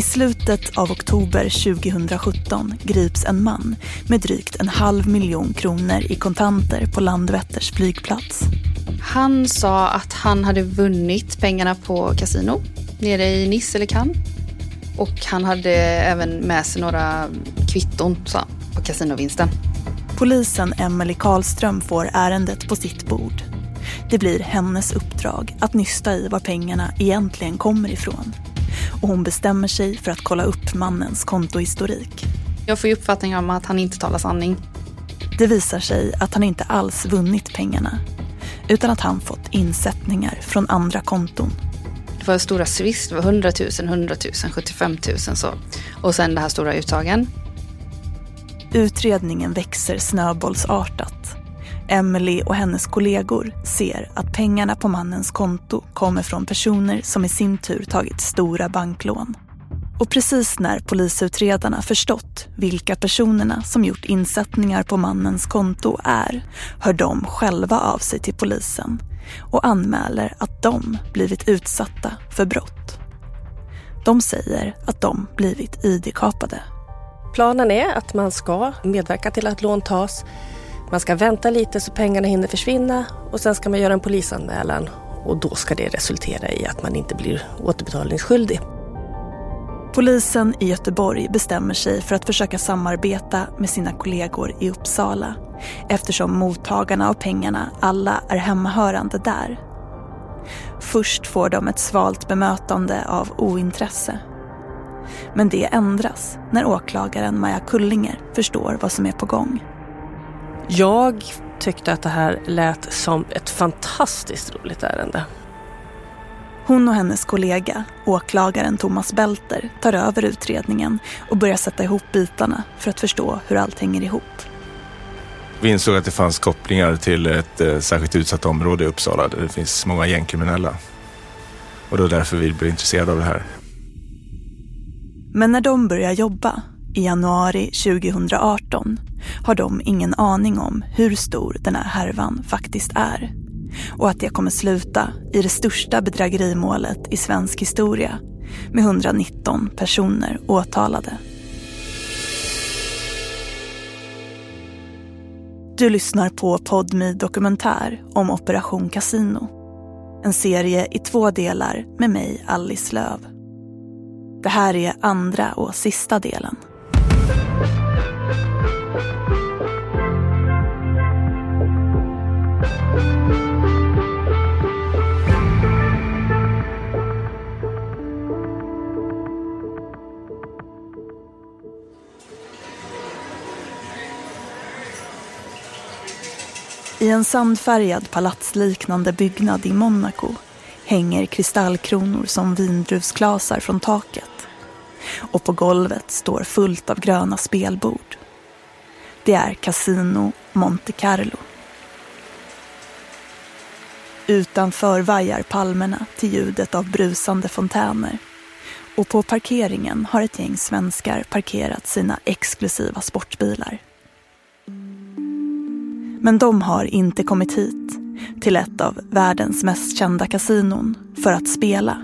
I slutet av oktober 2017 grips en man med drygt en halv miljon kronor i kontanter på Landvetters flygplats. Han sa att han hade vunnit pengarna på kasino nere i Nice eller Cannes. Och han hade även med sig några kvitton sa, på kasinovinsten. Polisen Emelie Karlström får ärendet på sitt bord. Det blir hennes uppdrag att nysta i var pengarna egentligen kommer ifrån och hon bestämmer sig för att kolla upp mannens kontohistorik. Jag får ju uppfattningen om att han inte talar sanning. Det visar sig att han inte alls vunnit pengarna utan att han fått insättningar från andra konton. Det var stora swiss, det var 100 000, 100 000, 75 000 så. Och sen de här stora uttagen. Utredningen växer snöbollsartat. Emily och hennes kollegor ser att pengarna på mannens konto kommer från personer som i sin tur tagit stora banklån. Och precis när polisutredarna förstått vilka personerna som gjort insättningar på mannens konto är hör de själva av sig till polisen och anmäler att de blivit utsatta för brott. De säger att de blivit id-kapade. Planen är att man ska medverka till att lån tas man ska vänta lite så pengarna hinner försvinna och sen ska man göra en polisanmälan och då ska det resultera i att man inte blir återbetalningsskyldig. Polisen i Göteborg bestämmer sig för att försöka samarbeta med sina kollegor i Uppsala eftersom mottagarna av pengarna alla är hemmahörande där. Först får de ett svalt bemötande av ointresse. Men det ändras när åklagaren Maja Kullinger förstår vad som är på gång. Jag tyckte att det här lät som ett fantastiskt roligt ärende. Hon och hennes kollega, åklagaren Thomas Belter, tar över utredningen och börjar sätta ihop bitarna för att förstå hur allt hänger ihop. Vi insåg att det fanns kopplingar till ett eh, särskilt utsatt område i Uppsala där det finns många gängkriminella. Och det var därför vi blev intresserade av det här. Men när de börjar jobba i januari 2018 har de ingen aning om hur stor den här härvan faktiskt är. Och att det kommer sluta i det största bedrägerimålet i svensk historia med 119 personer åtalade. Du lyssnar på Podmi Dokumentär om Operation Casino. En serie i två delar med mig, Alice Löv. Det här är andra och sista delen. I en sandfärgad palatsliknande byggnad i Monaco hänger kristallkronor som vindruvsklasar från taket. Och på golvet står fullt av gröna spelbord. Det är Casino Monte Carlo. Utanför vajar palmerna till ljudet av brusande fontäner. Och på parkeringen har ett gäng svenskar parkerat sina exklusiva sportbilar. Men de har inte kommit hit, till ett av världens mest kända kasinon, för att spela.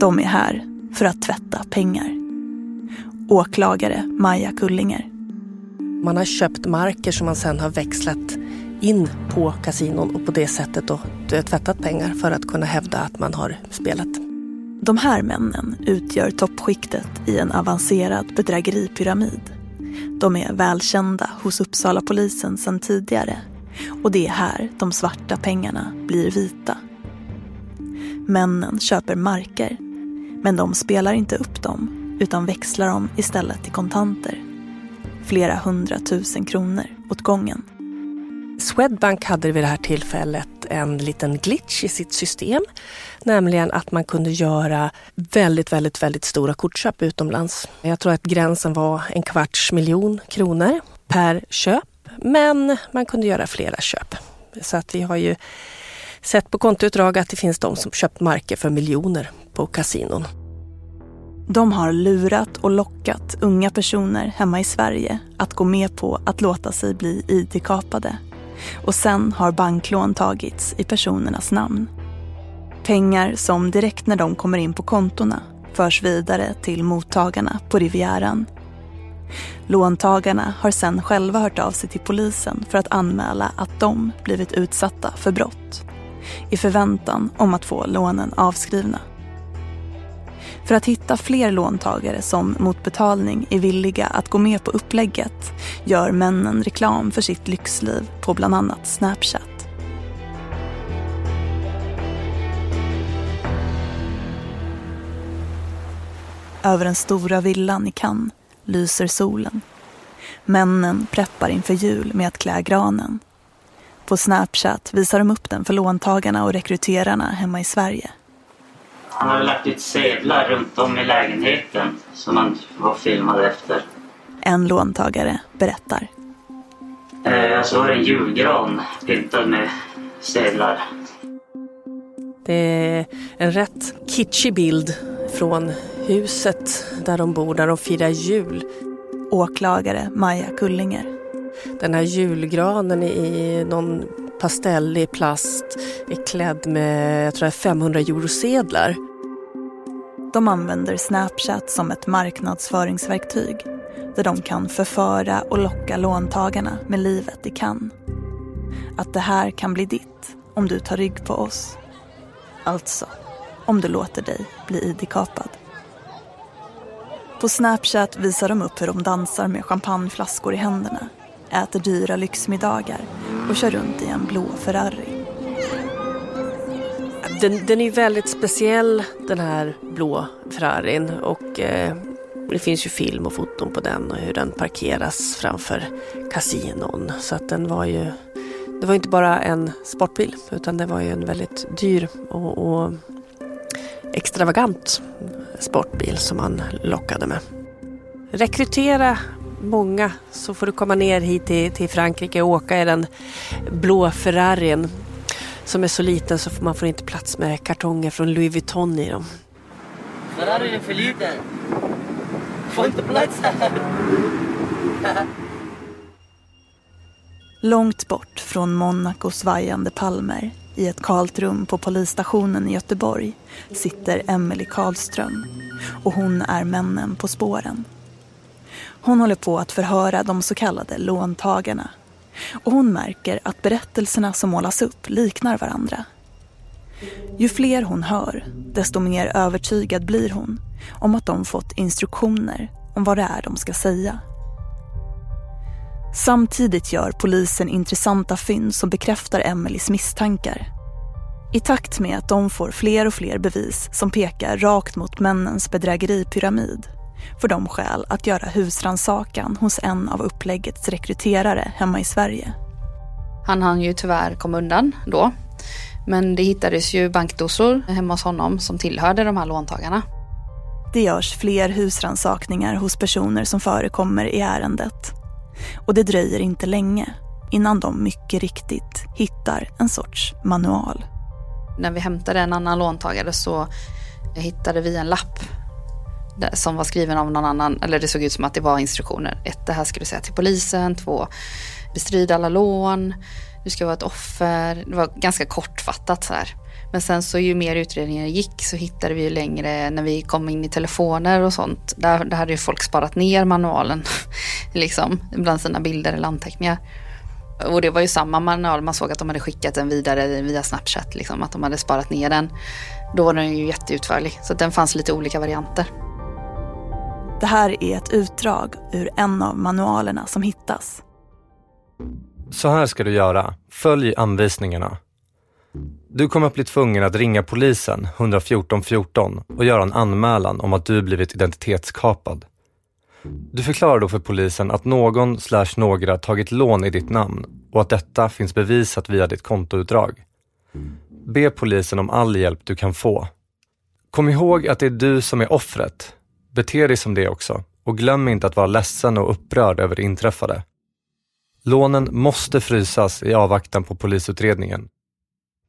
De är här för att tvätta pengar. Åklagare Maja Kullinger. Man har köpt marker som man sen har växlat in på kasinon och på det sättet då tvättat pengar för att kunna hävda att man har spelat. De här männen utgör toppskiktet i en avancerad bedrägeripyramid de är välkända hos Uppsala polisen sedan tidigare och det är här de svarta pengarna blir vita. Männen köper marker, men de spelar inte upp dem utan växlar dem istället till kontanter. Flera hundratusen kronor åt gången. Swedbank hade vid det här tillfället en liten glitch i sitt system Nämligen att man kunde göra väldigt, väldigt, väldigt stora kortköp utomlands. Jag tror att gränsen var en kvarts miljon kronor per köp. Men man kunde göra flera köp. Så att vi har ju sett på kontoutdrag att det finns de som köpt marker för miljoner på kasinon. De har lurat och lockat unga personer hemma i Sverige att gå med på att låta sig bli ID-kapade. Och sen har banklån tagits i personernas namn. Pengar som direkt när de kommer in på kontona förs vidare till mottagarna på Rivieran. Låntagarna har sen själva hört av sig till polisen för att anmäla att de blivit utsatta för brott i förväntan om att få lånen avskrivna. För att hitta fler låntagare som mot betalning är villiga att gå med på upplägget gör männen reklam för sitt lyxliv på bland annat Snapchat. Över den stora villan i Cannes lyser solen. Männen preppar inför jul med att klä granen. På Snapchat visar de upp den för låntagarna och rekryterarna hemma i Sverige. Han har lagt ut sedlar runt om i lägenheten som han var filmad efter. En låntagare berättar. Eh, så var det en julgran pyntad med sedlar. Det är en rätt kitschig bild från huset där de bor, där de firar jul. Åklagare Maja Kullinger. Den här julgranen i någon pastellig plast är klädd med jag tror 500 eurosedlar. De använder Snapchat som ett marknadsföringsverktyg där de kan förföra och locka låntagarna med livet i kan. Att det här kan bli ditt om du tar rygg på oss. Alltså, om du låter dig bli id-kapad. På Snapchat visar de upp hur de dansar med champagneflaskor i händerna, äter dyra lyxmiddagar och kör runt i en blå Ferrari. Den, den är väldigt speciell den här blå Ferrarin och eh, det finns ju film och foton på den och hur den parkeras framför kasinon. Så att den var ju, det var inte bara en sportbil utan det var ju en väldigt dyr och, och extravagant sportbil som man lockade med. Rekrytera många så får du komma ner hit till, till Frankrike och åka i den blå Ferrarin som är så liten så man får inte plats med kartonger från Louis Vuitton i dem. Ferrarin är för liten. Får inte plats här. Långt bort från Monacos svajande palmer i ett kalt rum på polisstationen i Göteborg sitter Emelie Karlström och hon är männen på spåren. Hon håller på att förhöra de så kallade låntagarna och hon märker att berättelserna som målas upp liknar varandra. Ju fler hon hör, desto mer övertygad blir hon om att de fått instruktioner om vad det är de ska säga. Samtidigt gör polisen intressanta fynd som bekräftar Emelies misstankar. I takt med att de får fler och fler bevis som pekar rakt mot männens bedrägeripyramid får de skäl att göra husransakan hos en av uppläggets rekryterare hemma i Sverige. Han hann ju tyvärr komma undan då. Men det hittades ju bankdosor hemma hos honom som tillhörde de här låntagarna. Det görs fler husransakningar hos personer som förekommer i ärendet. Och det dröjer inte länge innan de mycket riktigt hittar en sorts manual. När vi hämtade en annan låntagare så hittade vi en lapp som var skriven av någon annan, eller det såg ut som att det var instruktioner. Ett, det här ska du säga till polisen. Två, bestrid alla lån. Du ska vara ett offer. Det var ganska kortfattat så här. Men sen så ju mer utredningen gick så hittade vi ju längre när vi kom in i telefoner och sånt. Där, där hade ju folk sparat ner manualen liksom bland sina bilder eller anteckningar. Och det var ju samma manual, man såg att de hade skickat den vidare via Snapchat, liksom, att de hade sparat ner den. Då var den ju jätteutförlig, så den fanns lite olika varianter. Det här är ett utdrag ur en av manualerna som hittas. Så här ska du göra. Följ anvisningarna. Du kommer att bli tvungen att ringa polisen 114 14 och göra en anmälan om att du blivit identitetskapad. Du förklarar då för polisen att någon slash några tagit lån i ditt namn och att detta finns bevisat via ditt kontoutdrag. Be polisen om all hjälp du kan få. Kom ihåg att det är du som är offret. Bete dig som det också och glöm inte att vara ledsen och upprörd över det inträffade. Lånen måste frysas i avvaktan på polisutredningen.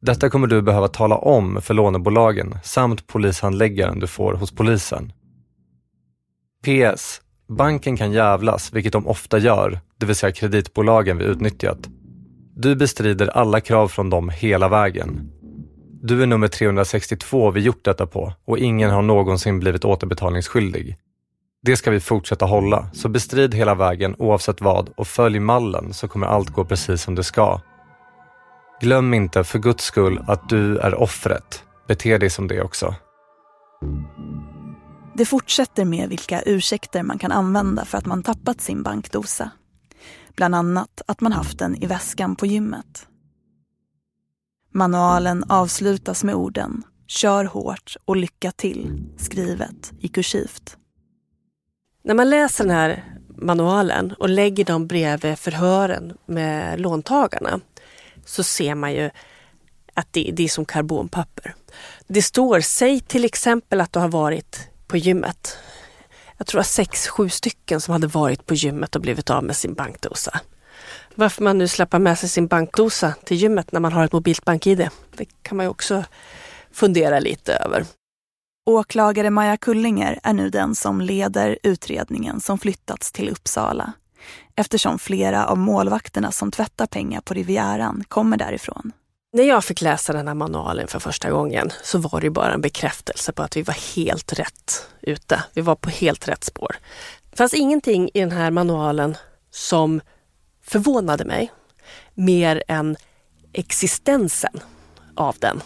Detta kommer du behöva tala om för lånebolagen samt polishandläggaren du får hos polisen. PS. Banken kan jävlas, vilket de ofta gör, det vill säga kreditbolagen vi utnyttjat. Du bestrider alla krav från dem hela vägen. Du är nummer 362 vi gjort detta på och ingen har någonsin blivit återbetalningsskyldig. Det ska vi fortsätta hålla, så bestrid hela vägen oavsett vad och följ mallen så kommer allt gå precis som det ska. Glöm inte för guds skull att du är offret. Bete dig som det också. Det fortsätter med vilka ursäkter man kan använda för att man tappat sin bankdosa. Bland annat att man haft den i väskan på gymmet. Manualen avslutas med orden “Kör hårt och lycka till” skrivet i kursivt. När man läser den här manualen och lägger dem bredvid förhören med låntagarna så ser man ju att det, det är som karbonpapper. Det står, säg till exempel att du har varit på gymmet. Jag tror det var sex, sju stycken som hade varit på gymmet och blivit av med sin bankdosa. Varför man nu släpper med sig sin bankdosa till gymmet när man har ett mobilt bank-id, det kan man ju också fundera lite över. Åklagare Maja Kullinger är nu den som leder utredningen som flyttats till Uppsala eftersom flera av målvakterna som tvättar pengar på Rivieran kommer därifrån. När jag fick läsa den här manualen för första gången så var det bara en bekräftelse på att vi var helt rätt ute. Vi var på helt rätt spår. Det fanns ingenting i den här manualen som förvånade mig mer än existensen av den.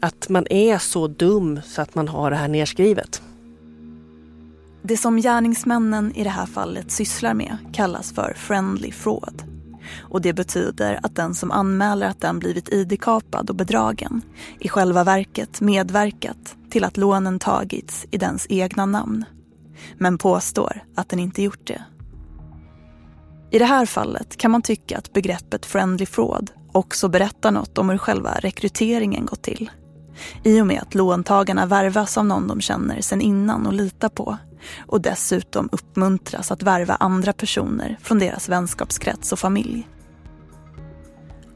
Att man är så dum så att man har det här nedskrivet. Det som gärningsmännen i det här fallet sysslar med kallas för friendly fraud. Och det betyder att den som anmäler att den blivit id-kapad och bedragen i själva verket medverkat till att lånen tagits i dens egna namn. Men påstår att den inte gjort det. I det här fallet kan man tycka att begreppet friendly fraud också berättar något om hur själva rekryteringen gått till. I och med att låntagarna värvas av någon de känner sen innan och litar på och dessutom uppmuntras att värva andra personer från deras vänskapskrets och familj.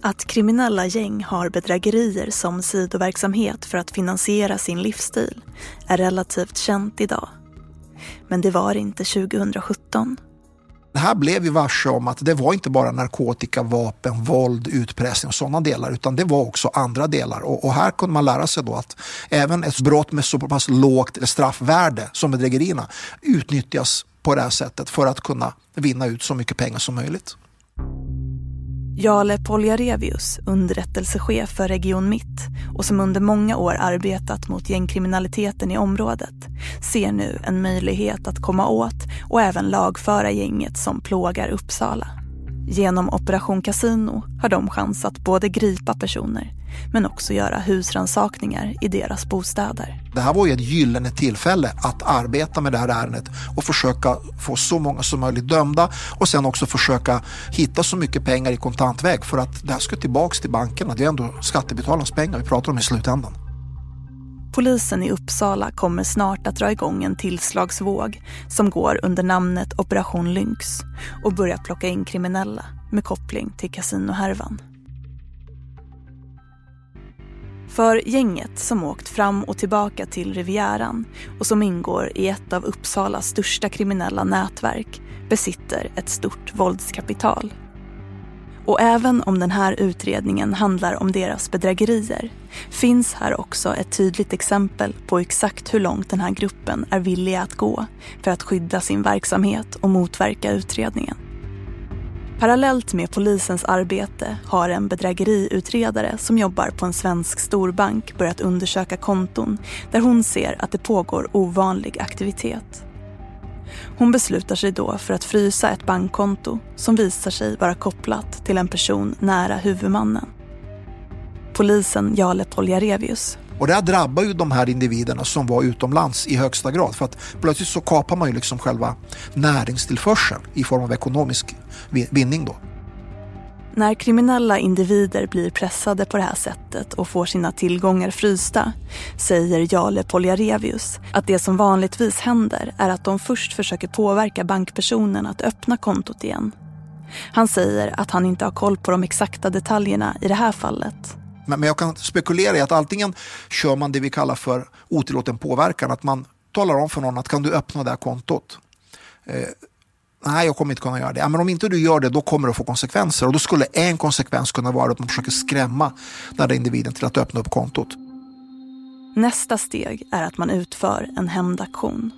Att kriminella gäng har bedrägerier som sidoverksamhet för att finansiera sin livsstil är relativt känt idag. Men det var inte 2017. Det här blev vi varse om att det var inte bara narkotika, vapen, våld, utpressning och sådana delar utan det var också andra delar. Och, och, här kunde man lära sig då att även ett brott med så pass lågt straffvärde som bedrägerierna utnyttjas på det här sättet för att kunna vinna ut så mycket pengar som möjligt. Jale Poljarevius, underrättelsechef för Region Mitt och som under många år arbetat mot gängkriminaliteten i området, ser nu en möjlighet att komma åt och även lagföra gänget som plågar Uppsala. Genom Operation Casino har de chans att både gripa personer men också göra husransakningar i deras bostäder. Det här var ju ett gyllene tillfälle att arbeta med det här ärendet och försöka få så många som möjligt dömda och sen också försöka hitta så mycket pengar i kontantväg för att det här ska tillbaks till bankerna. Det är ändå skattebetalarnas pengar vi pratar om i slutändan. Polisen i Uppsala kommer snart att dra igång en tillslagsvåg som går under namnet Operation Lynx och börja plocka in kriminella med koppling till kasinohärvan. För gänget som åkt fram och tillbaka till Rivieran och som ingår i ett av Uppsalas största kriminella nätverk besitter ett stort våldskapital. Och även om den här utredningen handlar om deras bedrägerier finns här också ett tydligt exempel på exakt hur långt den här gruppen är villiga att gå för att skydda sin verksamhet och motverka utredningen. Parallellt med polisens arbete har en bedrägeriutredare som jobbar på en svensk storbank börjat undersöka konton där hon ser att det pågår ovanlig aktivitet. Hon beslutar sig då för att frysa ett bankkonto som visar sig vara kopplat till en person nära huvudmannen. Polisen Jale Poljarevius och det här drabbar ju de här individerna som var utomlands i högsta grad för att plötsligt så kapar man ju liksom själva näringstillförseln i form av ekonomisk vinning då. När kriminella individer blir pressade på det här sättet och får sina tillgångar frysta säger Jale Poljarevius att det som vanligtvis händer är att de först försöker påverka bankpersonen att öppna kontot igen. Han säger att han inte har koll på de exakta detaljerna i det här fallet. Men, jag kan spekulera i att antingen kör man det vi kallar för otillåten påverkan, att man talar om för någon att kan du öppna det här kontot? Eh, nej, jag kommer inte kunna göra det. Ja, men om inte du gör det, då kommer det att få konsekvenser. Och då skulle en konsekvens kunna vara att man försöker skrämma den där individen till att öppna upp kontot. Nästa steg är att man utför en hämndaktion.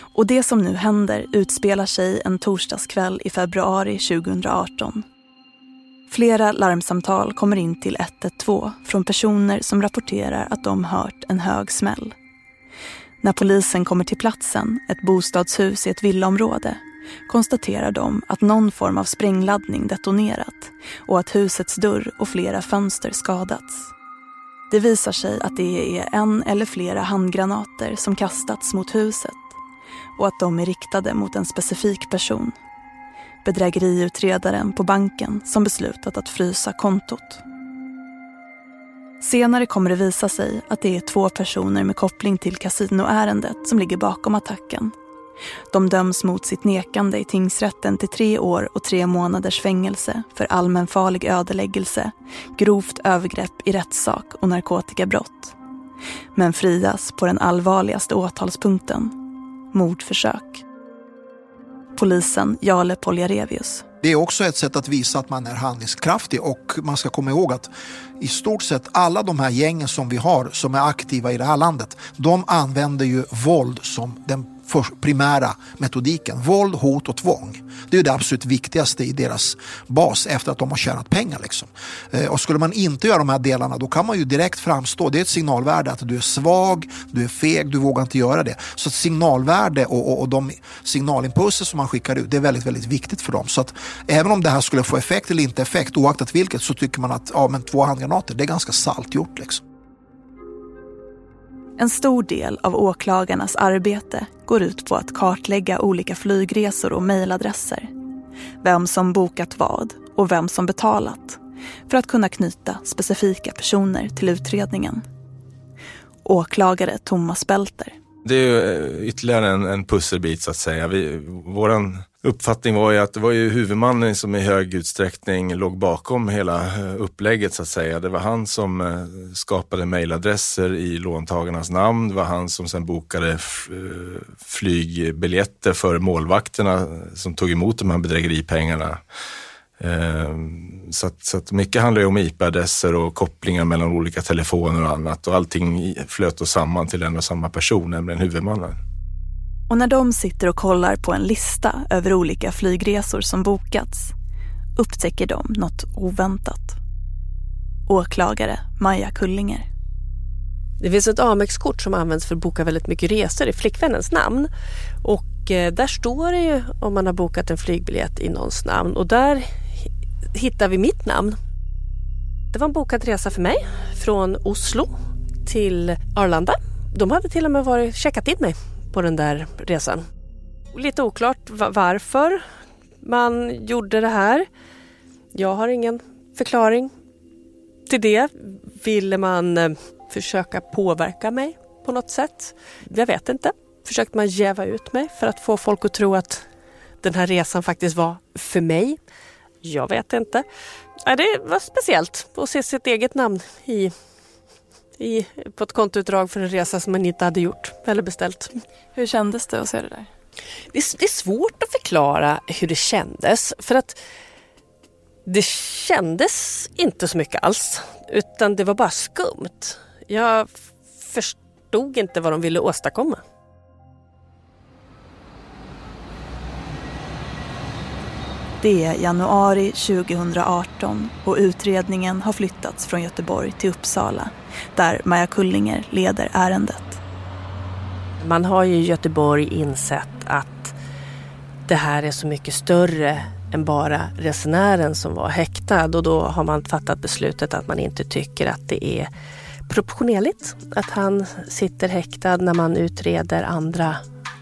Och det som nu händer utspelar sig en torsdagskväll i februari 2018. Flera larmsamtal kommer in till 112 från personer som rapporterar att de hört en hög smäll. När polisen kommer till platsen, ett bostadshus i ett villaområde, konstaterar de att någon form av sprängladdning detonerat och att husets dörr och flera fönster skadats. Det visar sig att det är en eller flera handgranater som kastats mot huset och att de är riktade mot en specifik person. Bedrägeriutredaren på banken som beslutat att frysa kontot. Senare kommer det visa sig att det är två personer med koppling till kasinoärendet som ligger bakom attacken. De döms mot sitt nekande i tingsrätten till tre år och tre månaders fängelse för allmänfarlig ödeläggelse, grovt övergrepp i rättssak och narkotikabrott. Men frias på den allvarligaste åtalspunkten, mordförsök. Polisen Jale Poljarevius det är också ett sätt att visa att man är handlingskraftig och man ska komma ihåg att i stort sett alla de här gängen som vi har som är aktiva i det här landet, de använder ju våld som den primära metodiken. Våld, hot och tvång. Det är det absolut viktigaste i deras bas efter att de har tjänat pengar. Liksom. Eh, och skulle man inte göra de här delarna då kan man ju direkt framstå, det är ett signalvärde att du är svag, du är feg, du vågar inte göra det. Så signalvärde och, och, och de signalimpulser som man skickar ut, det är väldigt, väldigt viktigt för dem. Så att även om det här skulle få effekt eller inte effekt, oaktat vilket, så tycker man att ja, men två handgranater, det är ganska salt gjort. Liksom. En stor del av åklagarnas arbete går ut på att kartlägga olika flygresor och mejladresser. Vem som bokat vad och vem som betalat för att kunna knyta specifika personer till utredningen. Åklagare Thomas Belter. Det är eh, ytterligare en, en pusselbit så att säga. Vi, våran uppfattning var ju att det var ju huvudmannen som i hög utsträckning låg bakom hela eh, upplägget så att säga. Det var han som eh, skapade mejladresser i låntagarnas namn. Det var han som sen bokade eh, flygbiljetter för målvakterna som tog emot de här bedrägeripengarna. Ehm, så att, så att mycket handlar ju om IP-adresser och kopplingar mellan olika telefoner och annat och allting flöt då samman till en och samma person, nämligen huvudmannen. Och när de sitter och kollar på en lista över olika flygresor som bokats upptäcker de något oväntat. Åklagare Maja Kullinger. Det finns ett Amex-kort som används för att boka väldigt mycket resor i flickvännens namn. Och eh, där står det ju om man har bokat en flygbiljett i någons namn och där hittar vi mitt namn. Det var en bokad resa för mig från Oslo till Arlanda. De hade till och med varit, checkat in mig på den där resan. Lite oklart varför man gjorde det här. Jag har ingen förklaring till det. Ville man eh, försöka påverka mig på något sätt? Jag vet inte. Försökte man jäva ut mig för att få folk att tro att den här resan faktiskt var för mig? Jag vet inte. Det var speciellt att se sitt eget namn i i, på ett kontoutdrag för en resa som man inte hade gjort eller beställt. Hur kändes det att se det där? Det är, det är svårt att förklara hur det kändes för att det kändes inte så mycket alls utan det var bara skumt. Jag förstod inte vad de ville åstadkomma. Det är januari 2018 och utredningen har flyttats från Göteborg till Uppsala där Maja Kullinger leder ärendet. Man har ju i Göteborg insett att det här är så mycket större än bara resenären som var häktad och då har man fattat beslutet att man inte tycker att det är proportionerligt att han sitter häktad när man utreder andra,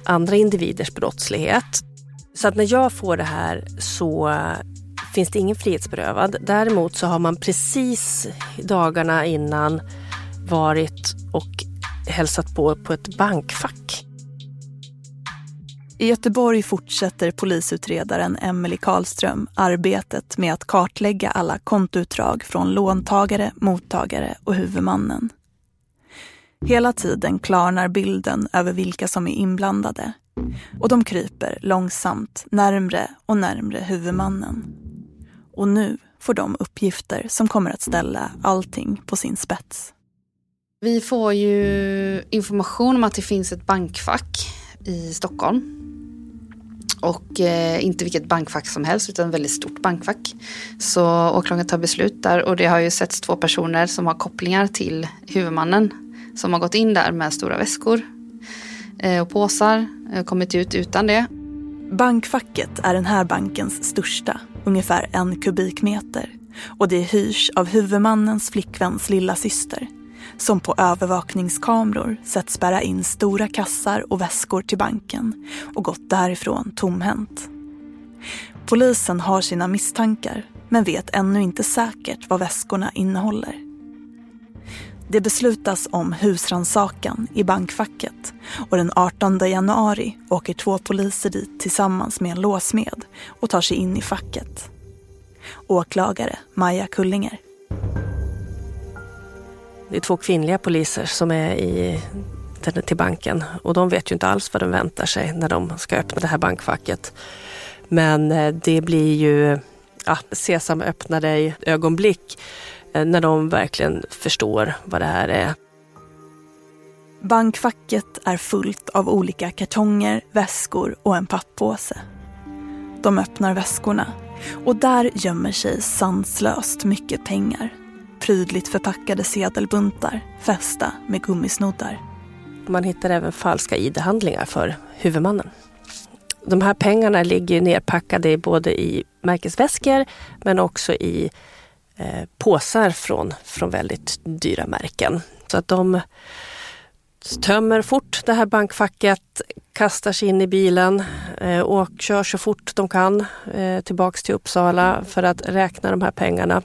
andra individers brottslighet. Så att när jag får det här så finns det ingen frihetsberövad. Däremot så har man precis dagarna innan varit och hälsat på på ett bankfack. I Göteborg fortsätter polisutredaren Emelie Karlström arbetet med att kartlägga alla kontoutdrag från låntagare, mottagare och huvudmannen. Hela tiden klarnar bilden över vilka som är inblandade och de kryper långsamt närmre och närmre huvudmannen. Och nu får de uppgifter som kommer att ställa allting på sin spets. Vi får ju information om att det finns ett bankfack i Stockholm. Och eh, inte vilket bankfack som helst utan ett väldigt stort bankfack. Så åklagaren tar beslut där och det har ju setts två personer som har kopplingar till huvudmannen. Som har gått in där med stora väskor Eh, och påsar. Eh, kommit ut utan det. Bankfacket är den här bankens största, ungefär en kubikmeter. Och det hyrs av huvudmannens flickväns lilla syster som på övervakningskameror sett spärra in stora kassar och väskor till banken och gått därifrån tomhänt. Polisen har sina misstankar men vet ännu inte säkert vad väskorna innehåller. Det beslutas om husransakan i bankfacket och den 18 januari åker två poliser dit tillsammans med en låsmed och tar sig in i facket. Åklagare Maja Kullinger. Det är två kvinnliga poliser som är i, till banken och de vet ju inte alls vad de väntar sig när de ska öppna det här bankfacket. Men eh, det blir ju ja, Sesam öppna dig ögonblick när de verkligen förstår vad det här är. Bankfacket är fullt av olika kartonger, väskor och en papppåse. De öppnar väskorna och där gömmer sig sanslöst mycket pengar prydligt förpackade sedelbuntar fästa med gummisnoddar. Man hittar även falska ID-handlingar för huvudmannen. De här pengarna ligger nerpackade både i märkesväskor men också i eh, påsar från, från väldigt dyra märken. Så att de tömmer fort det här bankfacket, kastar sig in i bilen eh, och kör så fort de kan eh, tillbaks till Uppsala för att räkna de här pengarna.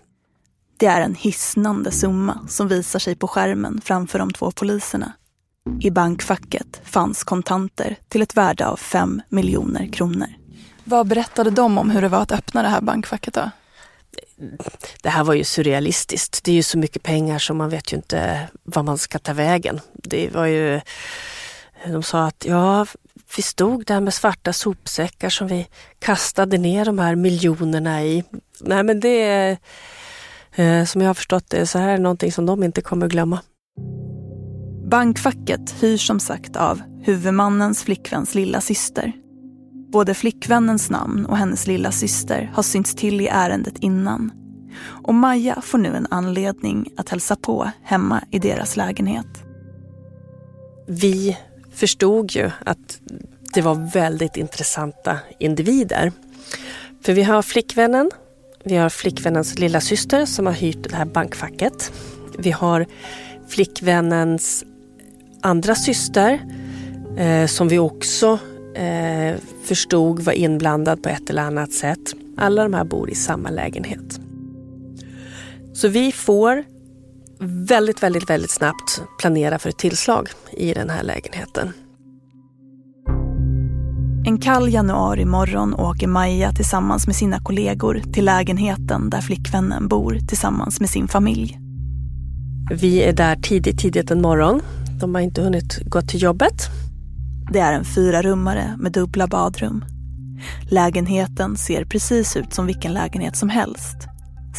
Det är en hisnande summa som visar sig på skärmen framför de två poliserna. I bankfacket fanns kontanter till ett värde av 5 miljoner kronor. Vad berättade de om hur det var att öppna det här bankfacket då? Det här var ju surrealistiskt. Det är ju så mycket pengar så man vet ju inte vad man ska ta vägen. Det var ju... De sa att ja, vi stod där med svarta sopsäckar som vi kastade ner de här miljonerna i. Nej men det är, eh, som jag har förstått det så här är någonting som de inte kommer glömma. Bankfacket hyrs som sagt av huvudmannens flickväns lilla syster. Både flickvännens namn och hennes lilla syster har synts till i ärendet innan. Och Maja får nu en anledning att hälsa på hemma i deras lägenhet. Vi förstod ju att det var väldigt intressanta individer. För vi har flickvännen vi har flickvännens lilla syster som har hyrt det här bankfacket. Vi har flickvännens andra syster eh, som vi också eh, förstod var inblandad på ett eller annat sätt. Alla de här bor i samma lägenhet. Så vi får väldigt, väldigt, väldigt snabbt planera för ett tillslag i den här lägenheten. En kall januari morgon åker Maja tillsammans med sina kollegor till lägenheten där flickvännen bor tillsammans med sin familj. Vi är där tidigt, tidigt en morgon. De har inte hunnit gå till jobbet. Det är en fyrarummare med dubbla badrum. Lägenheten ser precis ut som vilken lägenhet som helst,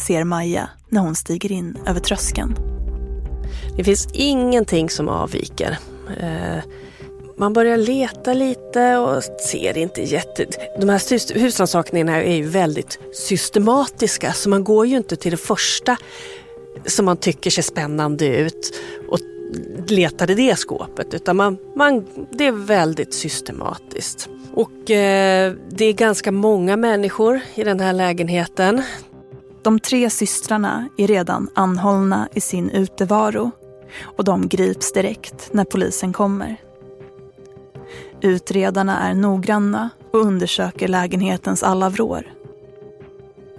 ser Maja när hon stiger in över tröskeln. Det finns ingenting som avviker. Eh, man börjar leta lite och ser inte jätte... De här husrannsakningarna är ju väldigt systematiska så man går ju inte till det första som man tycker ser spännande ut och letar i det skåpet utan man, man, det är väldigt systematiskt. Och eh, det är ganska många människor i den här lägenheten. De tre systrarna är redan anhållna i sin utevaro och de grips direkt när polisen kommer. Utredarna är noggranna och undersöker lägenhetens alla vrår.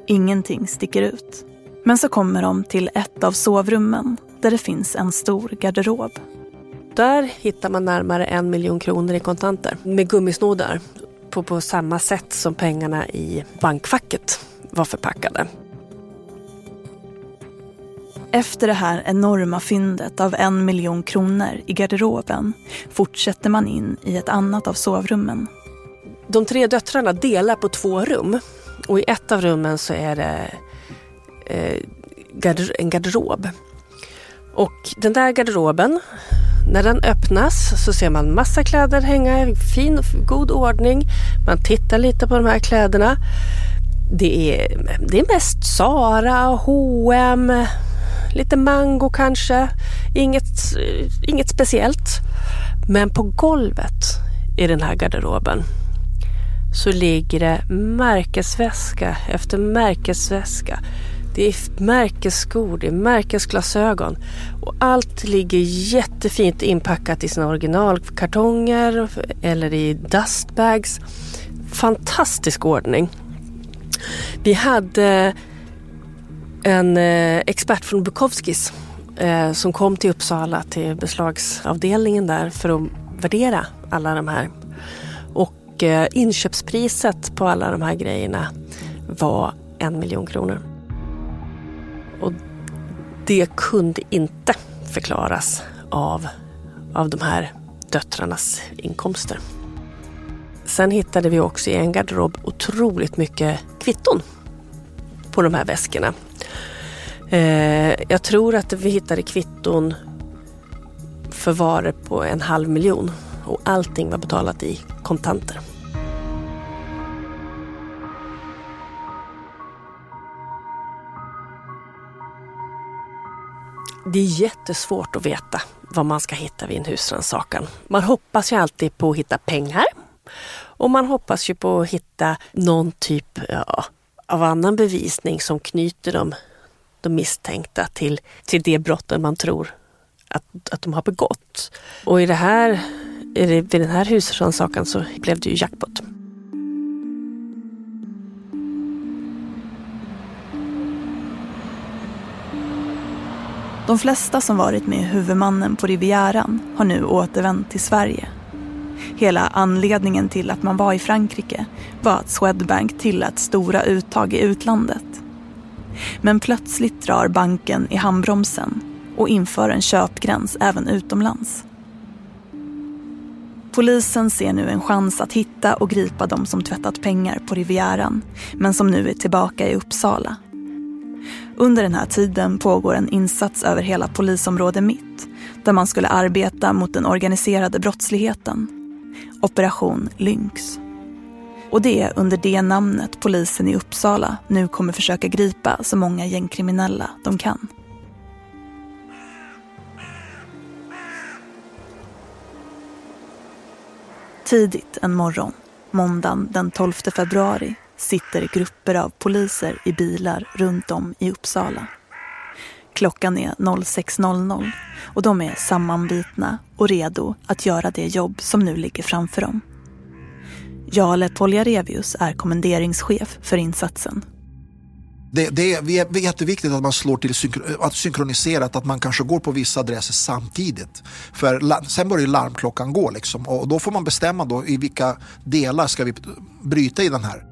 Ingenting sticker ut. Men så kommer de till ett av sovrummen där det finns en stor garderob. Där hittar man närmare en miljon kronor i kontanter med gummisnoddar på, på samma sätt som pengarna i bankfacket var förpackade. Efter det här enorma fyndet av en miljon kronor i garderoben fortsätter man in i ett annat av sovrummen. De tre döttrarna delar på två rum och i ett av rummen så är det eh, en garderob. Och den där garderoben, när den öppnas så ser man massa kläder hänga i fin, god ordning. Man tittar lite på de här kläderna. Det är, det är mest Sara, H&M, lite Mango kanske. Inget, inget speciellt. Men på golvet i den här garderoben så ligger det märkesväska efter märkesväska. Det är märkesskor, det är märkesglasögon och allt ligger jättefint inpackat i sina originalkartonger eller i dustbags. Fantastisk ordning. Vi hade en eh, expert från Bukowskis eh, som kom till Uppsala till beslagsavdelningen där för att värdera alla de här. Och eh, inköpspriset på alla de här grejerna var en miljon kronor. Och det kunde inte förklaras av, av de här döttrarnas inkomster. Sen hittade vi också i en garderob otroligt mycket kvitton på de här väskorna. Eh, jag tror att vi hittade kvitton för varor på en halv miljon och allting var betalat i kontanter. Det är jättesvårt att veta vad man ska hitta vid en husrannsakan. Man hoppas ju alltid på att hitta pengar och man hoppas ju på att hitta någon typ ja, av annan bevisning som knyter dem, de misstänkta till, till det brotten man tror att, att de har begått. Och i det här, i det, vid den här husrannsakan så blev det ju jackpot. De flesta som varit med huvudmannen på Rivieran har nu återvänt till Sverige. Hela anledningen till att man var i Frankrike var att Swedbank tillät stora uttag i utlandet. Men plötsligt drar banken i handbromsen och inför en köpgräns även utomlands. Polisen ser nu en chans att hitta och gripa de som tvättat pengar på Rivieran men som nu är tillbaka i Uppsala. Under den här tiden pågår en insats över hela polisområde Mitt där man skulle arbeta mot den organiserade brottsligheten. Operation Lynx. Och det är under det namnet polisen i Uppsala nu kommer försöka gripa så många gängkriminella de kan. Tidigt en morgon, måndagen den 12 februari, sitter grupper av poliser i bilar runt om i Uppsala. Klockan är 06.00 och de är sammanbitna och redo att göra det jobb som nu ligger framför dem. Jale Poljarevius är kommenderingschef för insatsen. Det, det, är, det är jätteviktigt att man slår till att synkroniserat, att man kanske går på vissa adresser samtidigt. För sen börjar larmklockan gå liksom, och då får man bestämma då i vilka delar ska vi bryta i den här.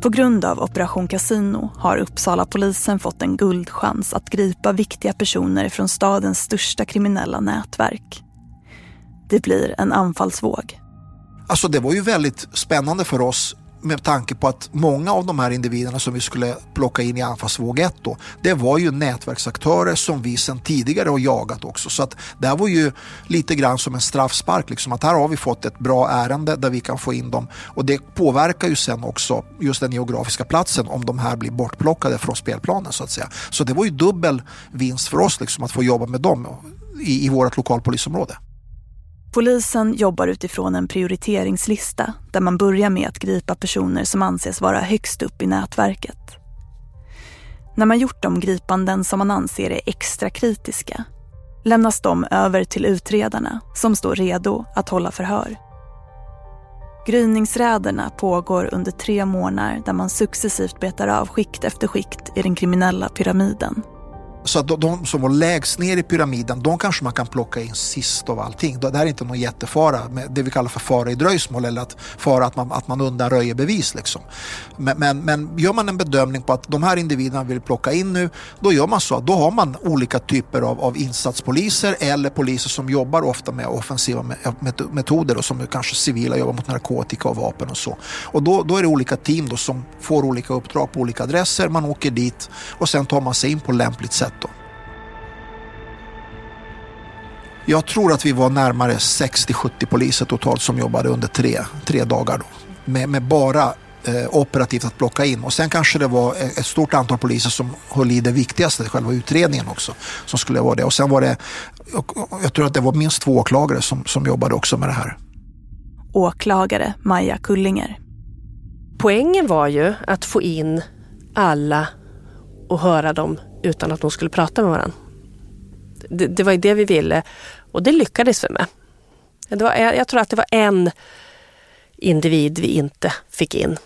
På grund av Operation Casino har Uppsala polisen fått en guldchans att gripa viktiga personer från stadens största kriminella nätverk. Det blir en anfallsvåg. Alltså det var ju väldigt spännande för oss med tanke på att många av de här individerna som vi skulle plocka in i anfallsvåg 1 då, det var ju nätverksaktörer som vi sedan tidigare har jagat också. Så att det här var ju lite grann som en straffspark, liksom att här har vi fått ett bra ärende där vi kan få in dem och det påverkar ju sen också just den geografiska platsen om de här blir bortplockade från spelplanen så att säga. Så det var ju dubbel vinst för oss liksom att få jobba med dem i, i vårt lokalpolisområde. Polisen jobbar utifrån en prioriteringslista där man börjar med att gripa personer som anses vara högst upp i nätverket. När man gjort de gripanden som man anser är extra kritiska lämnas de över till utredarna som står redo att hålla förhör. Gryningsräderna pågår under tre månader där man successivt betar av skikt efter skikt i den kriminella pyramiden. Så att de, som var lägst ner i pyramiden, de kanske man kan plocka in sist av allting. Det här är inte någon jättefara, med det vi kallar för fara i dröjsmål eller att fara att man, att man undanröjer bevis. Liksom. Men, men, men gör man en bedömning på att de här individerna vill plocka in nu, då gör man så. att Då har man olika typer av, av insatspoliser eller poliser som jobbar ofta med offensiva metoder och som kanske civila jobbar mot narkotika och vapen och så. Och då, då är det olika team då som får olika uppdrag på olika adresser. Man åker dit och sen tar man sig in på lämpligt sätt Jag tror att vi var närmare 60-70 poliser totalt som jobbade under tre, tre dagar då. Med, med bara eh, operativt att plocka in. Och sen kanske det var ett stort antal poliser som höll i det viktigaste, själva utredningen också. Som skulle vara det. Och sen var det, jag tror att det var minst två åklagare som, som jobbade också med det här. Åklagare Maja Kullinger. Poängen var ju att få in alla och höra dem utan att de skulle prata med varandra. Det, det var ju det vi ville och det lyckades vi med. Det var, jag tror att det var en individ vi inte fick in.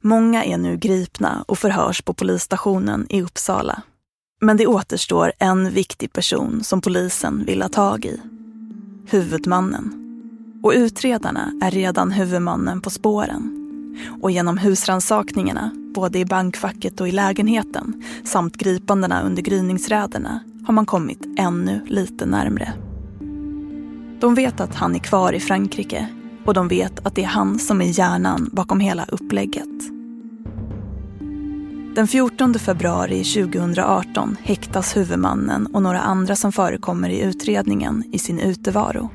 Många är nu gripna och förhörs på polisstationen i Uppsala. Men det återstår en viktig person som polisen vill ha tag i. Huvudmannen. Och utredarna är redan huvudmannen på spåren. Och genom husransakningarna, både i bankfacket och i lägenheten, samt gripandena under gryningsräderna, har man kommit ännu lite närmre. De vet att han är kvar i Frankrike och de vet att det är han som är hjärnan bakom hela upplägget. Den 14 februari 2018 häktas huvudmannen och några andra som förekommer i utredningen i sin utevaro.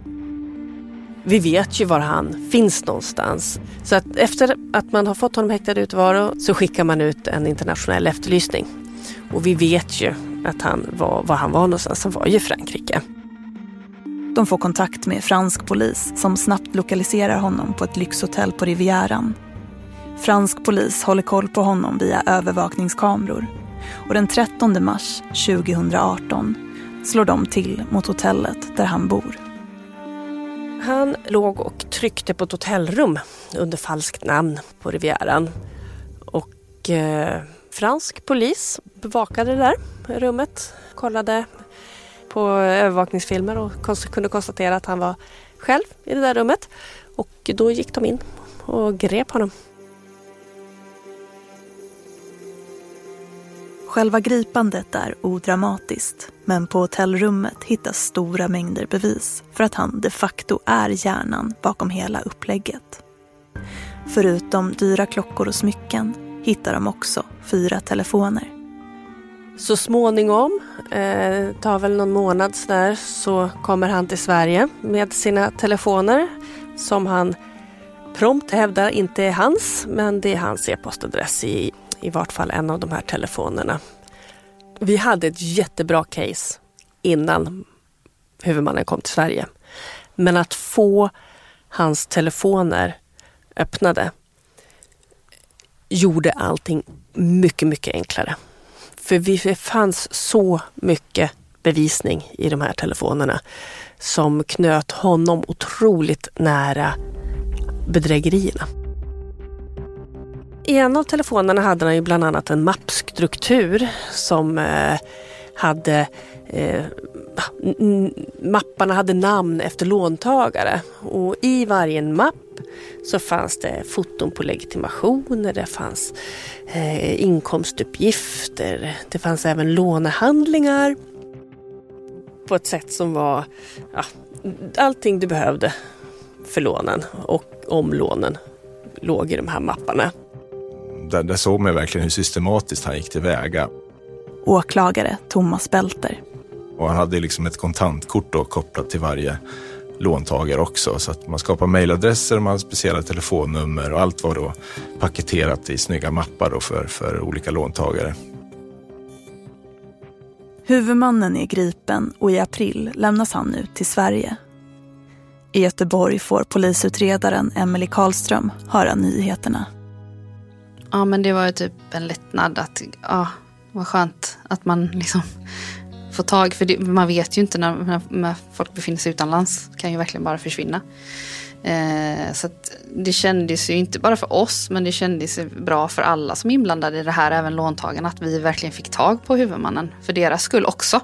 Vi vet ju var han finns någonstans. Så att efter att man har fått honom häktad i utevaro så skickar man ut en internationell efterlysning. Och vi vet ju att han var, var han var någonstans. Han var ju i Frankrike. De får kontakt med fransk polis som snabbt lokaliserar honom på ett lyxhotell på Rivieran. Fransk polis håller koll på honom via övervakningskameror. Och den 13 mars 2018 slår de till mot hotellet där han bor. Han låg och tryckte på ett hotellrum under falskt namn på Rivieran. Och eh, fransk polis bevakade det där rummet, kollade på övervakningsfilmer och kunde konstatera att han var själv i det där rummet. Och då gick de in och grep honom. Själva gripandet är odramatiskt, men på hotellrummet hittas stora mängder bevis för att han de facto är hjärnan bakom hela upplägget. Förutom dyra klockor och smycken hittar de också fyra telefoner. Så småningom, eh, tar väl någon månad sådär, så kommer han till Sverige med sina telefoner som han prompt hävdar inte är hans, men det är hans e-postadress i i vart fall en av de här telefonerna. Vi hade ett jättebra case innan huvudmannen kom till Sverige. Men att få hans telefoner öppnade gjorde allting mycket, mycket enklare. För det fanns så mycket bevisning i de här telefonerna som knöt honom otroligt nära bedrägerierna. I en av telefonerna hade han ju bland annat en mappstruktur som eh, hade eh, Mapparna hade namn efter låntagare och i varje mapp så fanns det foton på legitimationer, det fanns eh, inkomstuppgifter, det fanns även lånehandlingar på ett sätt som var ja, allting du behövde för lånen och om lånen låg i de här mapparna där, där såg man verkligen hur systematiskt han gick tillväga. Åklagare Thomas Belter. Och han hade liksom ett kontantkort då kopplat till varje låntagare också. Så att man skapade mejladresser, man hade speciella telefonnummer och allt var då paketerat i snygga mappar då för, för olika låntagare. Huvudmannen är gripen och i april lämnas han ut till Sverige. I Göteborg får polisutredaren Emelie Karlström höra nyheterna. Ja men det var ju typ en lättnad att, ja vad skönt att man liksom få tag, för det, man vet ju inte när, när, folk befinner sig utomlands, kan ju verkligen bara försvinna. Eh, så det kändes ju inte bara för oss men det kändes bra för alla som är inblandade i det här, även låntagarna, att vi verkligen fick tag på huvudmannen för deras skull också.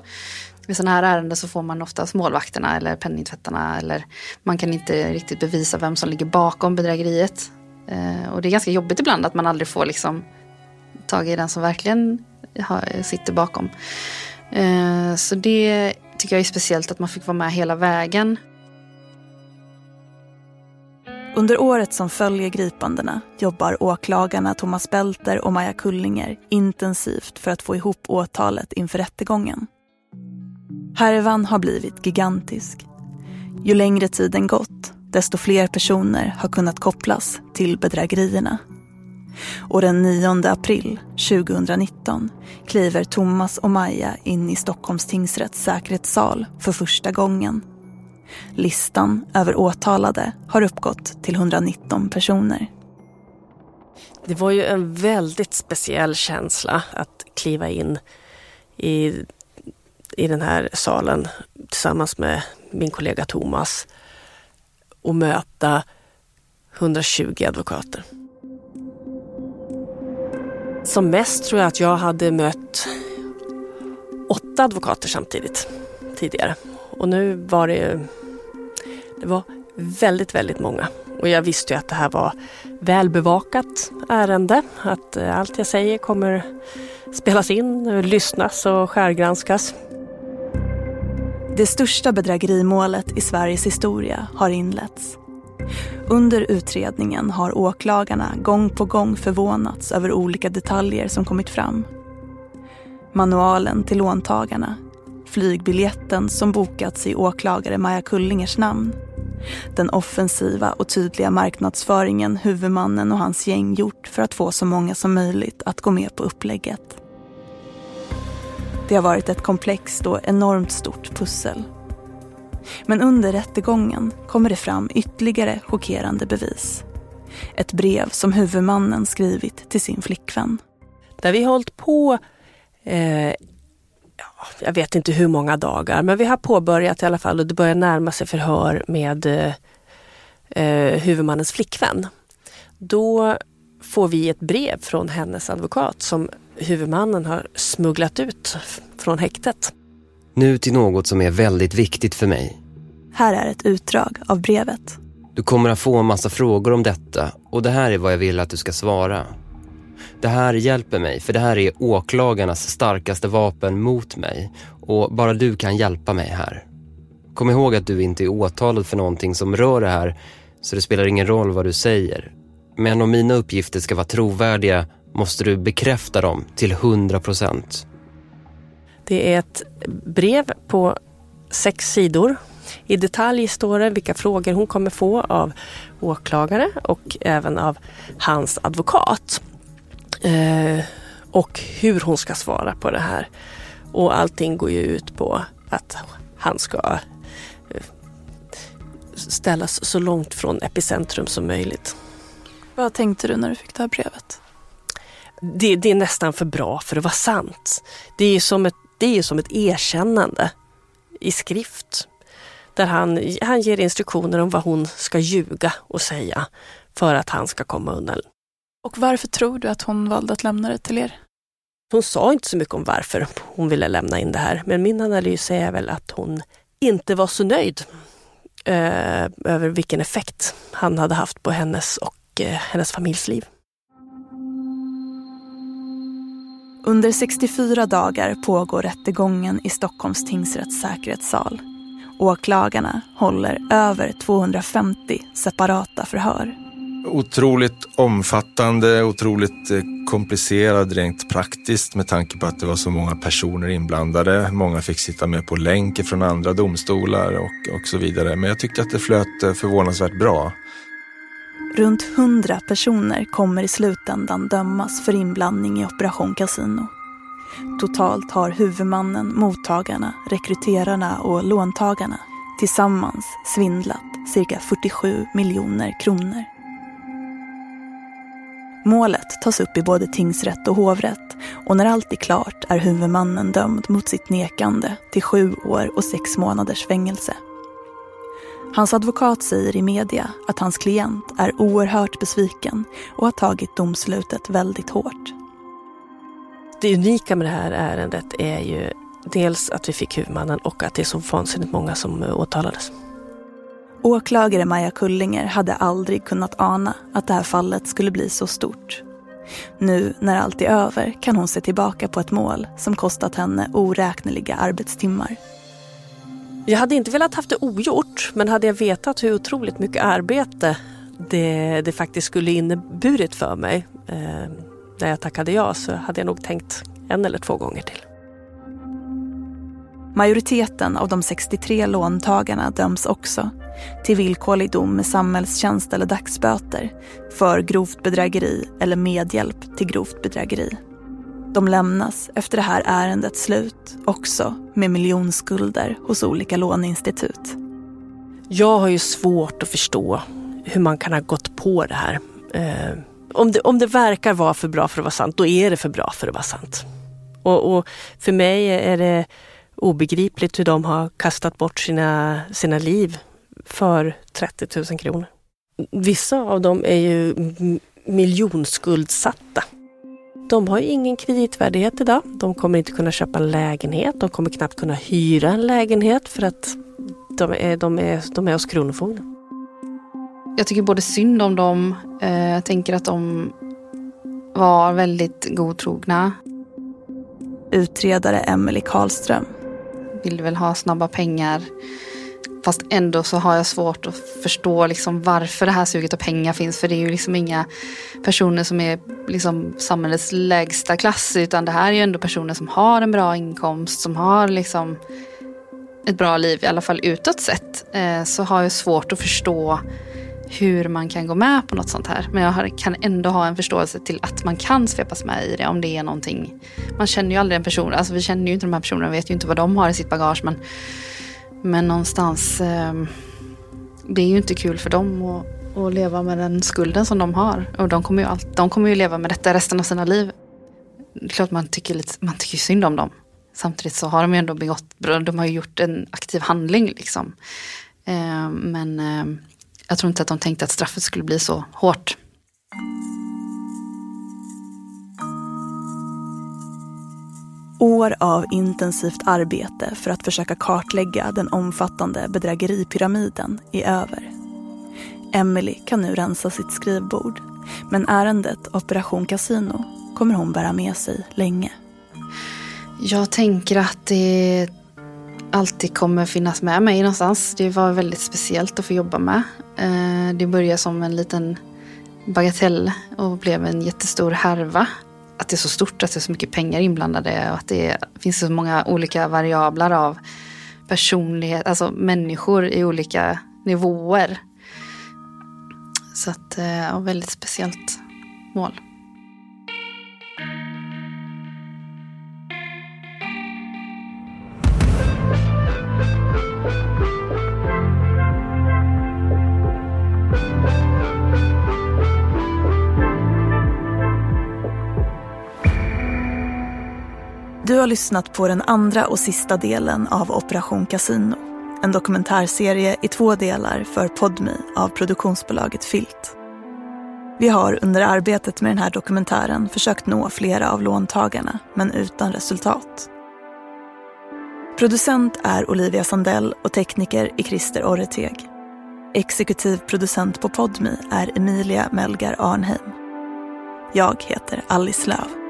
I sådana här ärenden så får man oftast målvakterna eller penningtvättarna eller man kan inte riktigt bevisa vem som ligger bakom bedrägeriet. Eh, och det är ganska jobbigt ibland att man aldrig får liksom tag i den som verkligen sitter bakom. Eh, så det tycker jag är speciellt att man fick vara med hela vägen. Under året som följer gripandena jobbar åklagarna Thomas Belter och Maja Kullinger intensivt för att få ihop åtalet inför rättegången. Härvan har blivit gigantisk. Ju längre tiden gått, desto fler personer har kunnat kopplas till bedrägerierna. Och den 9 april 2019 kliver Thomas och Maja in i Stockholms tingsrätts säkerhetssal för första gången. Listan över åtalade har uppgått till 119 personer. Det var ju en väldigt speciell känsla att kliva in i, i den här salen tillsammans med min kollega Thomas och möta 120 advokater. Som mest tror jag att jag hade mött åtta advokater samtidigt tidigare. Och nu var det, det var väldigt, väldigt många. Och jag visste ju att det här var välbevakat ärende. Att eh, allt jag säger kommer spelas in, lyssnas och skärgranskas. Det största bedrägerimålet i Sveriges historia har inletts. Under utredningen har åklagarna gång på gång förvånats över olika detaljer som kommit fram. Manualen till låntagarna, flygbiljetten som bokats i åklagare Maja Kullingers namn, den offensiva och tydliga marknadsföringen huvudmannen och hans gäng gjort för att få så många som möjligt att gå med på upplägget. Det har varit ett komplext och enormt stort pussel men under rättegången kommer det fram ytterligare chockerande bevis. Ett brev som huvudmannen skrivit till sin flickvän. Där vi har hållit på, eh, jag vet inte hur många dagar, men vi har påbörjat i alla fall och det börjar närma sig förhör med eh, eh huvudmannens flickvän. Då får vi ett brev från hennes advokat som huvudmannen har smugglat ut från häktet. Nu till något som är väldigt viktigt för mig. Här är ett utdrag av brevet. Du kommer att få en massa frågor om detta och det här är vad jag vill att du ska svara. Det här hjälper mig för det här är åklagarnas starkaste vapen mot mig och bara du kan hjälpa mig här. Kom ihåg att du inte är åtalad för någonting som rör det här så det spelar ingen roll vad du säger. Men om mina uppgifter ska vara trovärdiga måste du bekräfta dem till 100 procent. Det är ett brev på sex sidor. I detalj står det vilka frågor hon kommer få av åklagare och även av hans advokat. Eh, och hur hon ska svara på det här. Och allting går ju ut på att han ska eh, ställas så långt från epicentrum som möjligt. Vad tänkte du när du fick det här brevet? Det, det är nästan för bra för att vara sant. Det är som ett det är som ett erkännande i skrift. Där han, han ger instruktioner om vad hon ska ljuga och säga för att han ska komma undan. Och varför tror du att hon valde att lämna det till er? Hon sa inte så mycket om varför hon ville lämna in det här, men min analys är väl att hon inte var så nöjd eh, över vilken effekt han hade haft på hennes och eh, hennes familjs liv. Under 64 dagar pågår rättegången i Stockholms tingsrätts säkerhetssal. Åklagarna håller över 250 separata förhör. Otroligt omfattande, otroligt eh, komplicerad rent praktiskt med tanke på att det var så många personer inblandade. Många fick sitta med på länk från andra domstolar och, och så vidare. Men jag tyckte att det flöt eh, förvånansvärt bra. Runt 100 personer kommer i slutändan dömas för inblandning i Operation Casino. Totalt har huvudmannen, mottagarna, rekryterarna och låntagarna tillsammans svindlat cirka 47 miljoner kronor. Målet tas upp i både tingsrätt och hovrätt och när allt är klart är huvudmannen dömd mot sitt nekande till sju år och sex månaders fängelse. Hans advokat säger i media att hans klient är oerhört besviken och har tagit domslutet väldigt hårt. Det unika med det här ärendet är ju dels att vi fick huvudmannen och att det är så vansinnigt många som åtalades. Åklagare Maja Kullinger hade aldrig kunnat ana att det här fallet skulle bli så stort. Nu när allt är över kan hon se tillbaka på ett mål som kostat henne oräkneliga arbetstimmar. Jag hade inte velat haft det ogjort, men hade jag vetat hur otroligt mycket arbete det, det faktiskt skulle inneburit för mig eh, när jag tackade ja så hade jag nog tänkt en eller två gånger till. Majoriteten av de 63 låntagarna döms också till villkorlig dom med samhällstjänst eller dagsböter för grovt bedrägeri eller medhjälp till grovt bedrägeri. De lämnas efter det här ärendets slut också med miljonskulder hos olika låneinstitut. Jag har ju svårt att förstå hur man kan ha gått på det här. Eh, om, det, om det verkar vara för bra för att vara sant, då är det för bra för att vara sant. Och, och för mig är det obegripligt hur de har kastat bort sina, sina liv för 30 000 kronor. Vissa av dem är ju miljonskuldsatta. De har ingen kreditvärdighet idag. De kommer inte kunna köpa en lägenhet. De kommer knappt kunna hyra en lägenhet för att de är, de är, de är hos Kronofogden. Jag tycker både synd om dem. Eh, jag tänker att de var väldigt godtrogna. Utredare Emelie Karlström. Vill väl ha snabba pengar. Fast ändå så har jag svårt att förstå liksom varför det här suget av pengar finns. För det är ju liksom inga personer som är liksom samhällets lägsta klass. Utan det här är ju ändå personer som har en bra inkomst. Som har liksom ett bra liv, i alla fall utåt sett. Eh, så har jag svårt att förstå hur man kan gå med på något sånt här. Men jag kan ändå ha en förståelse till att man kan svepas med i det om det är någonting. Man känner ju aldrig en person, alltså vi känner ju inte de här personerna, vet ju inte vad de har i sitt bagage. Men, men någonstans, eh, det är ju inte kul för dem att, att leva med den skulden som de har. Och de kommer ju, all, de kommer ju leva med detta resten av sina liv. Det är klart man tycker, lite, man tycker synd om dem. Samtidigt så har de ju ändå begått, de har ju gjort en aktiv handling liksom. Eh, men eh, jag tror inte att de tänkte att straffet skulle bli så hårt. År av intensivt arbete för att försöka kartlägga den omfattande bedrägeripyramiden är över. Emily kan nu rensa sitt skrivbord. Men ärendet Operation Casino kommer hon bära med sig länge. Jag tänker att det alltid kommer finnas med mig någonstans. Det var väldigt speciellt att få jobba med. Eh, det började som en liten bagatell och blev en jättestor härva. Att det är så stort, att det är så mycket pengar inblandade och att det finns så många olika variabler av personlighet, alltså människor i olika nivåer. Så att, eh, ja, väldigt speciellt mål. Du har lyssnat på den andra och sista delen av Operation Casino. En dokumentärserie i två delar för Podmi av produktionsbolaget Filt. Vi har under arbetet med den här dokumentären försökt nå flera av låntagarna, men utan resultat. Producent är Olivia Sandell och tekniker är Christer Orreteg. Exekutiv producent på Podmi är Emilia Melgar Arnheim. Jag heter Alice Löv.